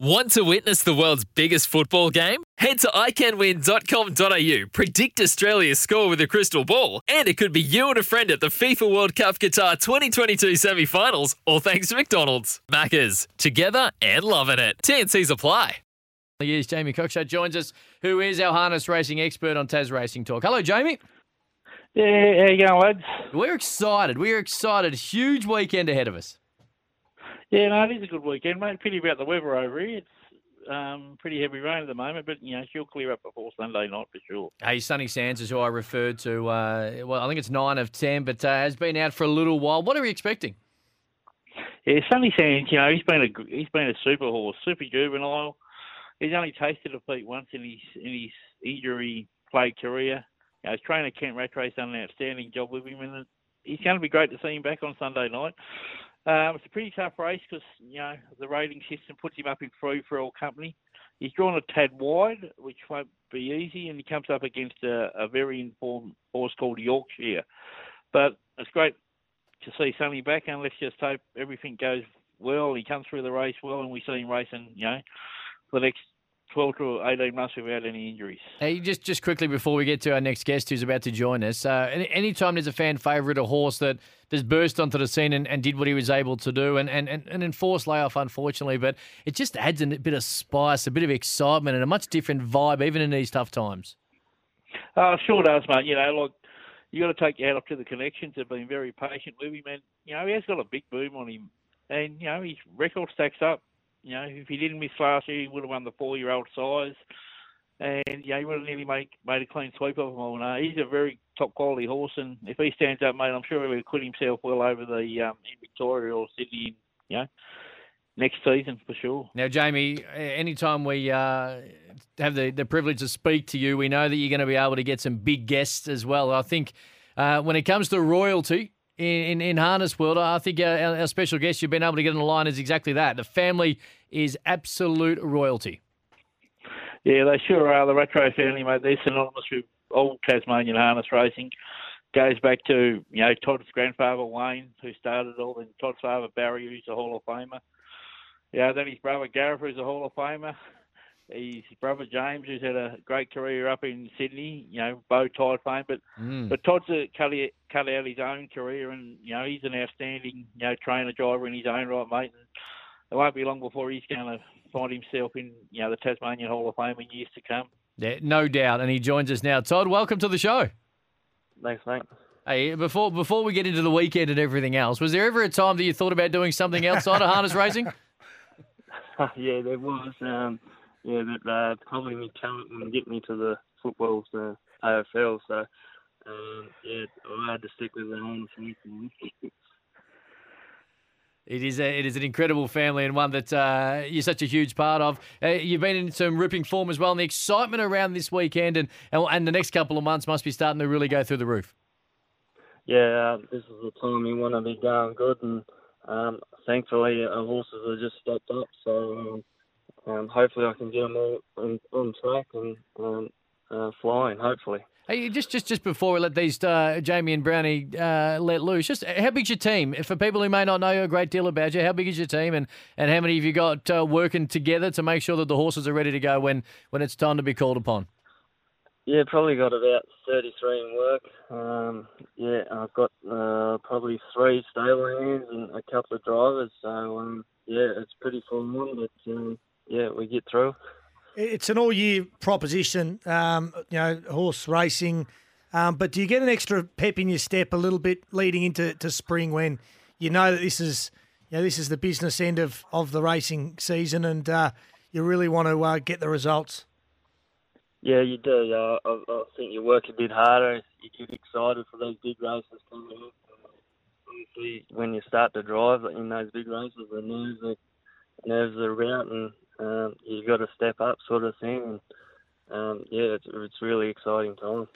Want to witness the world's biggest football game? Head to iCanWin.com.au, predict Australia's score with a crystal ball, and it could be you and a friend at the FIFA World Cup Qatar 2022 semi finals, all thanks to McDonald's. Maccas, together and loving it. TNC's apply. Years, Jamie Cockshutt joins us, who is our harness racing expert on Tas Racing Talk. Hello, Jamie. Yeah, how you going, lads? We're excited. We're excited. Huge weekend ahead of us. Yeah, no, it is a good weekend, mate. Pity about the weather over here. It's um, pretty heavy rain at the moment, but you know she'll clear up before Sunday night for sure. Hey, Sunny Sands is who I referred to. Uh, well, I think it's nine of ten, but uh, has been out for a little while. What are we expecting? Yeah, Sunny Sands. You know he's been a he's been a super horse, super juvenile. He's only tasted defeat once in his in his injury plagued career. You know, his trainer Kent Rattray's done an outstanding job with him, and it's going to be great to see him back on Sunday night. Um, it's a pretty tough race because you know the rating system puts him up in three for all company. He's drawn a tad wide, which won't be easy, and he comes up against a, a very informed horse called Yorkshire. But it's great to see Sonny back, and let's just hope everything goes well. He comes through the race well, and we see him racing, you know, for the next 12 to 18 months without any injuries. Hey, just just quickly before we get to our next guest who's about to join us, uh, any anytime there's a fan favourite, a horse that just burst onto the scene and, and did what he was able to do and, and, and, and enforced layoff, unfortunately, but it just adds a bit of spice, a bit of excitement, and a much different vibe, even in these tough times. Uh, sure does, mate. You know, like, you got to take your hat off to the connections. They've been very patient with him, and, you know, he has got a big boom on him. And, you know, his record stacks up you know, if he didn't miss last year, he would have won the four-year-old sires, and yeah, he would have nearly made made a clean sweep of him all. No, he's a very top quality horse, and if he stands up, mate, I'm sure he'll acquit himself well over the um, in Victoria or Sydney. You know, next season for sure. Now, Jamie, anytime we uh, have the, the privilege to speak to you, we know that you're going to be able to get some big guests as well. I think uh, when it comes to royalty, in, in, harness world, I think our, our, special guest you've been able to get on the line is exactly that. The family is absolute royalty. Yeah, they sure are. The Rattray family, mate, they're synonymous with old Tasmanian harness racing. Goes back to, you know, Todd's grandfather, Wayne, who started it all, and Todd's father, Barry, who's a Hall of Famer. Yeah, then his brother, Gareth, who's a Hall of Famer his brother James, who's had a great career up in Sydney, you know, bow tie fame. But mm. but Todd's cut, cut out his own career, and you know he's an outstanding you know trainer driver in his own right, mate. And it won't be long before he's going to find himself in you know the Tasmanian Hall of Fame in years to come. Yeah, no doubt, and he joins us now. Todd, welcome to the show. Thanks, mate. Hey, before before we get into the weekend and everything else, was there ever a time that you thought about doing something outside of harness racing? yeah, there was. Um, yeah, that uh, probably my talent will get me to the football, the AFL. So um, yeah, I had to stick with the home It is a, it is an incredible family and one that uh, you're such a huge part of. Uh, you've been in some ripping form as well, and the excitement around this weekend and, and the next couple of months must be starting to really go through the roof. Yeah, uh, this is the time you want to be going good, and um, thankfully our horses have just stepped up. So um, um, hopefully I can get them all on, on track and um, uh, flying. Hopefully. Hey, just just just before we let these uh, Jamie and Brownie uh, let loose, just how big's your team? For people who may not know a great deal about you, how big is your team, and, and how many have you got uh, working together to make sure that the horses are ready to go when, when it's time to be called upon? Yeah, probably got about 33 in work. Um, yeah, I've got uh, probably three stable hands and a couple of drivers. So um, yeah, it's pretty full on, but um, yeah, we get through. It's an all-year proposition, um, you know, horse racing. Um, but do you get an extra pep in your step a little bit leading into to spring when you know that this is, you know, this is the business end of, of the racing season, and uh, you really want to uh, get the results? Yeah, you do. Uh, I, I, think you work a bit harder. You get excited for those big races coming up. Obviously, when you start to drive in those big races, the nerves are nerves are out, and um, you got to step up, sort of thing. And, um, yeah, it's, it's really exciting time.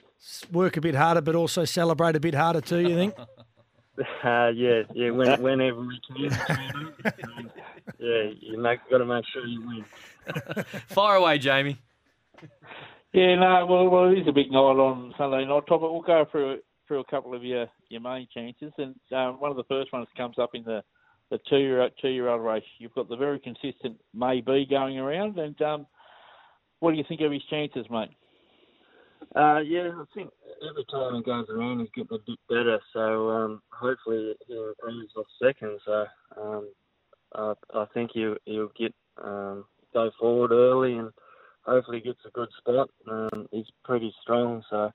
Work a bit harder, but also celebrate a bit harder too. You think? Uh, yeah, yeah. When, whenever we can, yeah, you make got to make sure you win. Fire away, Jamie. Yeah, no, well, well, it is a big night on Sunday night. Top, we'll go through through a couple of your your main chances, and um, one of the first ones comes up in the the two year two year old race. You've got the very consistent Maybe going around, and um, what do you think of his chances, mate? Uh, yeah, I think every time he goes around, he's getting a bit better. So um, hopefully he improves off second. So um, I, I think he'll, he'll get um, go forward early and hopefully gets a good spot. Um, he's pretty strong, so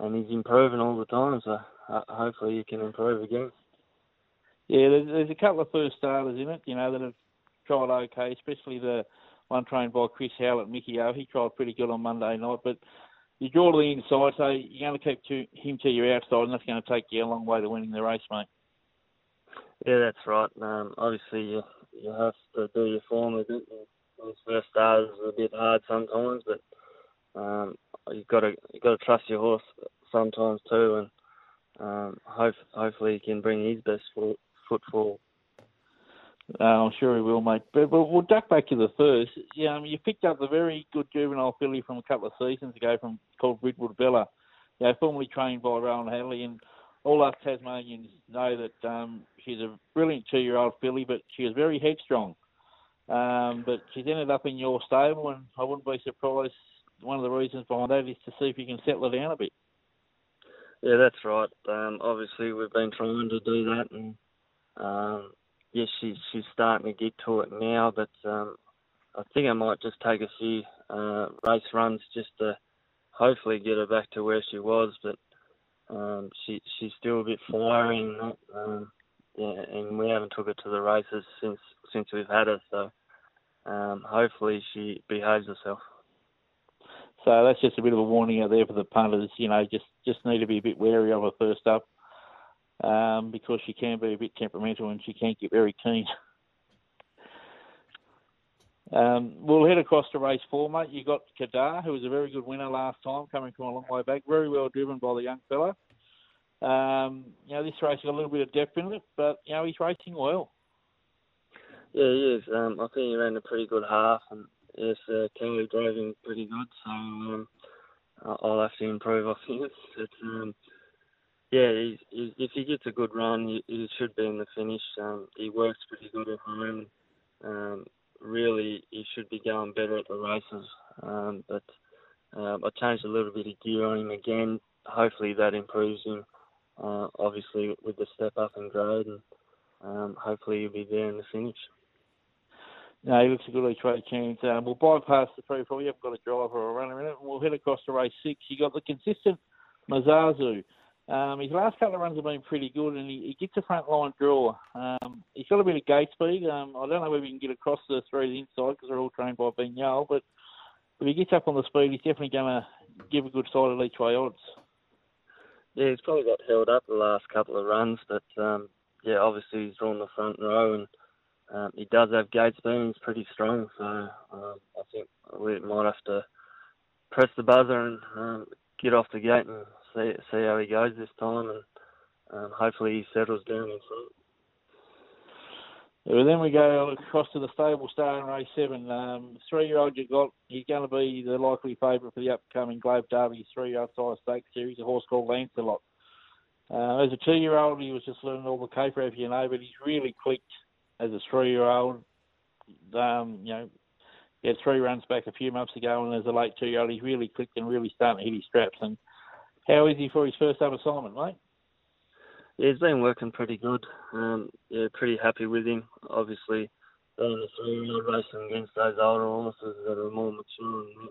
and he's improving all the time. So hopefully he can improve again. Yeah, there's, there's a couple of first starters in it, you know, that have tried okay, especially the one trained by Chris Howlett, Mickey O. He tried pretty good on Monday night, but you draw to the inside, so you're going to keep to him to your outside, and that's going to take you a long way to winning the race, mate. Yeah, that's right. Um, obviously, you, you have to do your form a bit. Those first starters are a bit hard sometimes, but um, you've got to you've got to trust your horse sometimes too, and um, hope, hopefully he can bring his best foot, foot. Uh, I'm sure he will, mate. But, but we'll duck back to the first. Yeah, um, you picked up the very good juvenile filly from a couple of seasons ago from called Ridwood Bella. You know, formerly trained by Rowan Hadley, and all us Tasmanians know that um, she's a brilliant two-year-old filly, but she is very headstrong. Um, but she's ended up in your stable, and I wouldn't be surprised. One of the reasons behind that is to see if you can settle her down a bit. Yeah, that's right. Um, obviously, we've been trying to do that, and um, yes, she's she's starting to get to it now. But um, I think I might just take a few uh, race runs just to hopefully get her back to where she was. But um, she she's still a bit fiery and. Um, yeah, and we haven't took her to the races since since we've had her. So um, hopefully she behaves herself. So that's just a bit of a warning out there for the punters. You know, just just need to be a bit wary of her first up um, because she can be a bit temperamental and she can get very keen. Um, we'll head across to race four, mate. You got Kadar, who was a very good winner last time, coming from a long way back. Very well driven by the young fella. Um, you know, this race got a little bit of depth in it, but you know he's racing well. Yeah, he is. Um, I think he ran a pretty good half, and yes, uh, Kelly drove him pretty good. So um, I'll have to improve his. It's, um, yeah, he's, if he gets a good run, he, he should be in the finish. Um, he works pretty good at home. Um, really, he should be going better at the races. Um, but um, I changed a little bit of gear on him again. Hopefully that improves him. Uh, obviously with the step up in grade, and um, hopefully he'll be there in the finish. No, he looks a good way chance. Um, we'll bypass the three four. You haven't got a driver or a runner in it. We'll head across to race six. You got the consistent Mazazu. Um, his last couple of runs have been pretty good, and he, he gets a front line draw. Um, he's got a bit of gate speed. Um, I don't know whether he can get across the three the inside because they're all trained by Yale, but if he gets up on the speed, he's definitely going to give a good side at each way odds. Yeah, he's probably got held up the last couple of runs, but um, yeah, obviously he's drawn the front row and um, he does have gate speed. He's pretty strong, so um, I think we might have to press the buzzer and um, get off the gate and see see how he goes this time, and um, hopefully he settles down in front. Yeah, then we go across to the stable star in race seven. Um, three-year-old you got, he's going to be the likely favourite for the upcoming Globe Derby three-year-old sires stakes series, a horse called Lancelot. Uh, as a two-year-old, he was just learning all the caper, if you know, but he's really clicked as a three-year-old. Um, you know, he had three runs back a few months ago, and as a late two-year-old, he's really clicked and really starting to hit his straps. And how is he for his first ever assignment, mate? Yeah, he's been working pretty good. Um, yeah, pretty happy with him. Obviously, being a three-year-old racing against those older horses that are more mature and.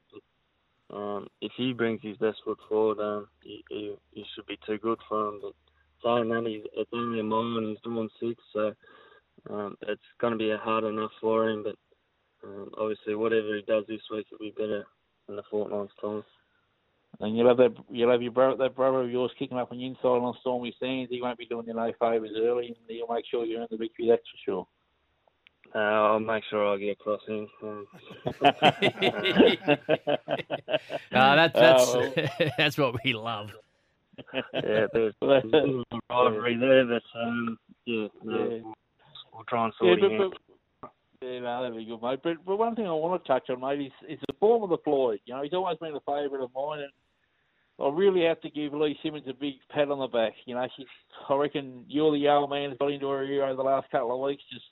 Um, if he brings his best foot forward, um, he, he, he should be too good for him. But saying that, he's, it's only a mile and he's doing six, so um, it's going to be a hard enough for him. But um, obviously, whatever he does this week, will be better in the fortnight's time. And you'll have that you'll have your brother that brother of yours kicking up on the inside on stormy sands. He won't be doing you no favours early, and he'll make sure you earn the victory. That's for sure. Uh, I'll make sure I get across him. Um, Ah, that, that's Oh, that's what we love. yeah, there's, there's a bit of a rivalry there, but um, yeah, no, Yeah. We'll, we'll try and Yeah, sort but, him out. yeah, no, that'd be good, mate. But, but one thing I want to touch on, mate, is, is the form of the Floyd. You know, he's always been a favourite of mine, and I really have to give Lee Simmons a big pat on the back. You know, she's, I reckon you're the old man who's got into her ear over the last couple of weeks. Just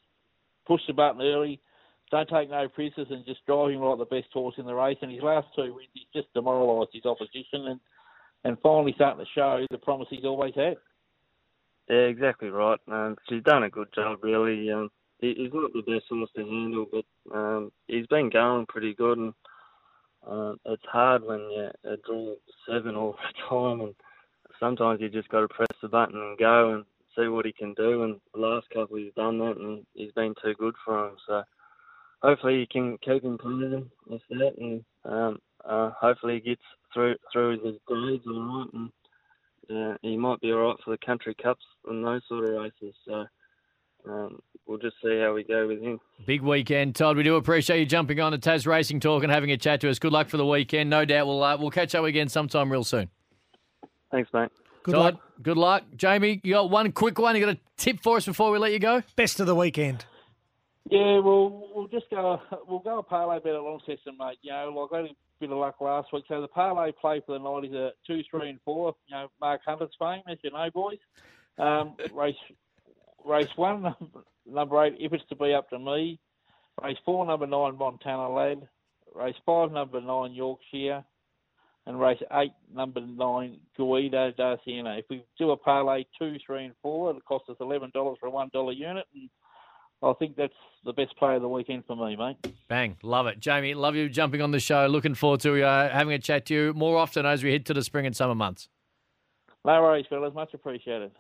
push the button early. Don't take no prisoners and just drive him like the best horse in the race. And his last two wins, he's just demoralised his opposition and, and finally starting to show the promise he's always had. Yeah, exactly right. Um, she's done a good job, really. Um, he, he's not the best horse to handle, but um, he's been going pretty good. And uh, it's hard when you uh, draw seven all the time, and sometimes you just got to press the button and go and see what he can do. And the last couple he's done that, and he's been too good for him. So hopefully he can keep him playing with that, and um, uh, hopefully he gets through through his grades all right. And uh, he might be all right for the country cups and those sort of races. So um, we'll just see how we go with him. Big weekend, Todd. We do appreciate you jumping on to Tas Racing Talk and having a chat to us. Good luck for the weekend. No doubt we'll uh, we'll catch up again sometime real soon. Thanks, mate. Good Todd, luck. Good luck, Jamie. You got one quick one. You got a tip for us before we let you go? Best of the weekend. Yeah, well, we'll just go. We'll go a parlay bet at Launceston, mate. You know, like I had a bit of luck last week. So the parlay play for the night is a two, three, and four. You know, Mark Hunter's fame, as you know, boys. Um, race, race one, number eight. If it's to be up to me, race four, number nine, Montana Lad. Race five, number nine, Yorkshire. And race eight, number nine, Guido Darciano. If we do a parlay two, three, and four, it'll cost us eleven dollars for a one dollar unit, and I think that's the best play of the weekend for me, mate. Bang. Love it. Jamie, love you jumping on the show. Looking forward to uh, having a chat to you more often as we head to the spring and summer months. No worries, fellas. Much appreciated.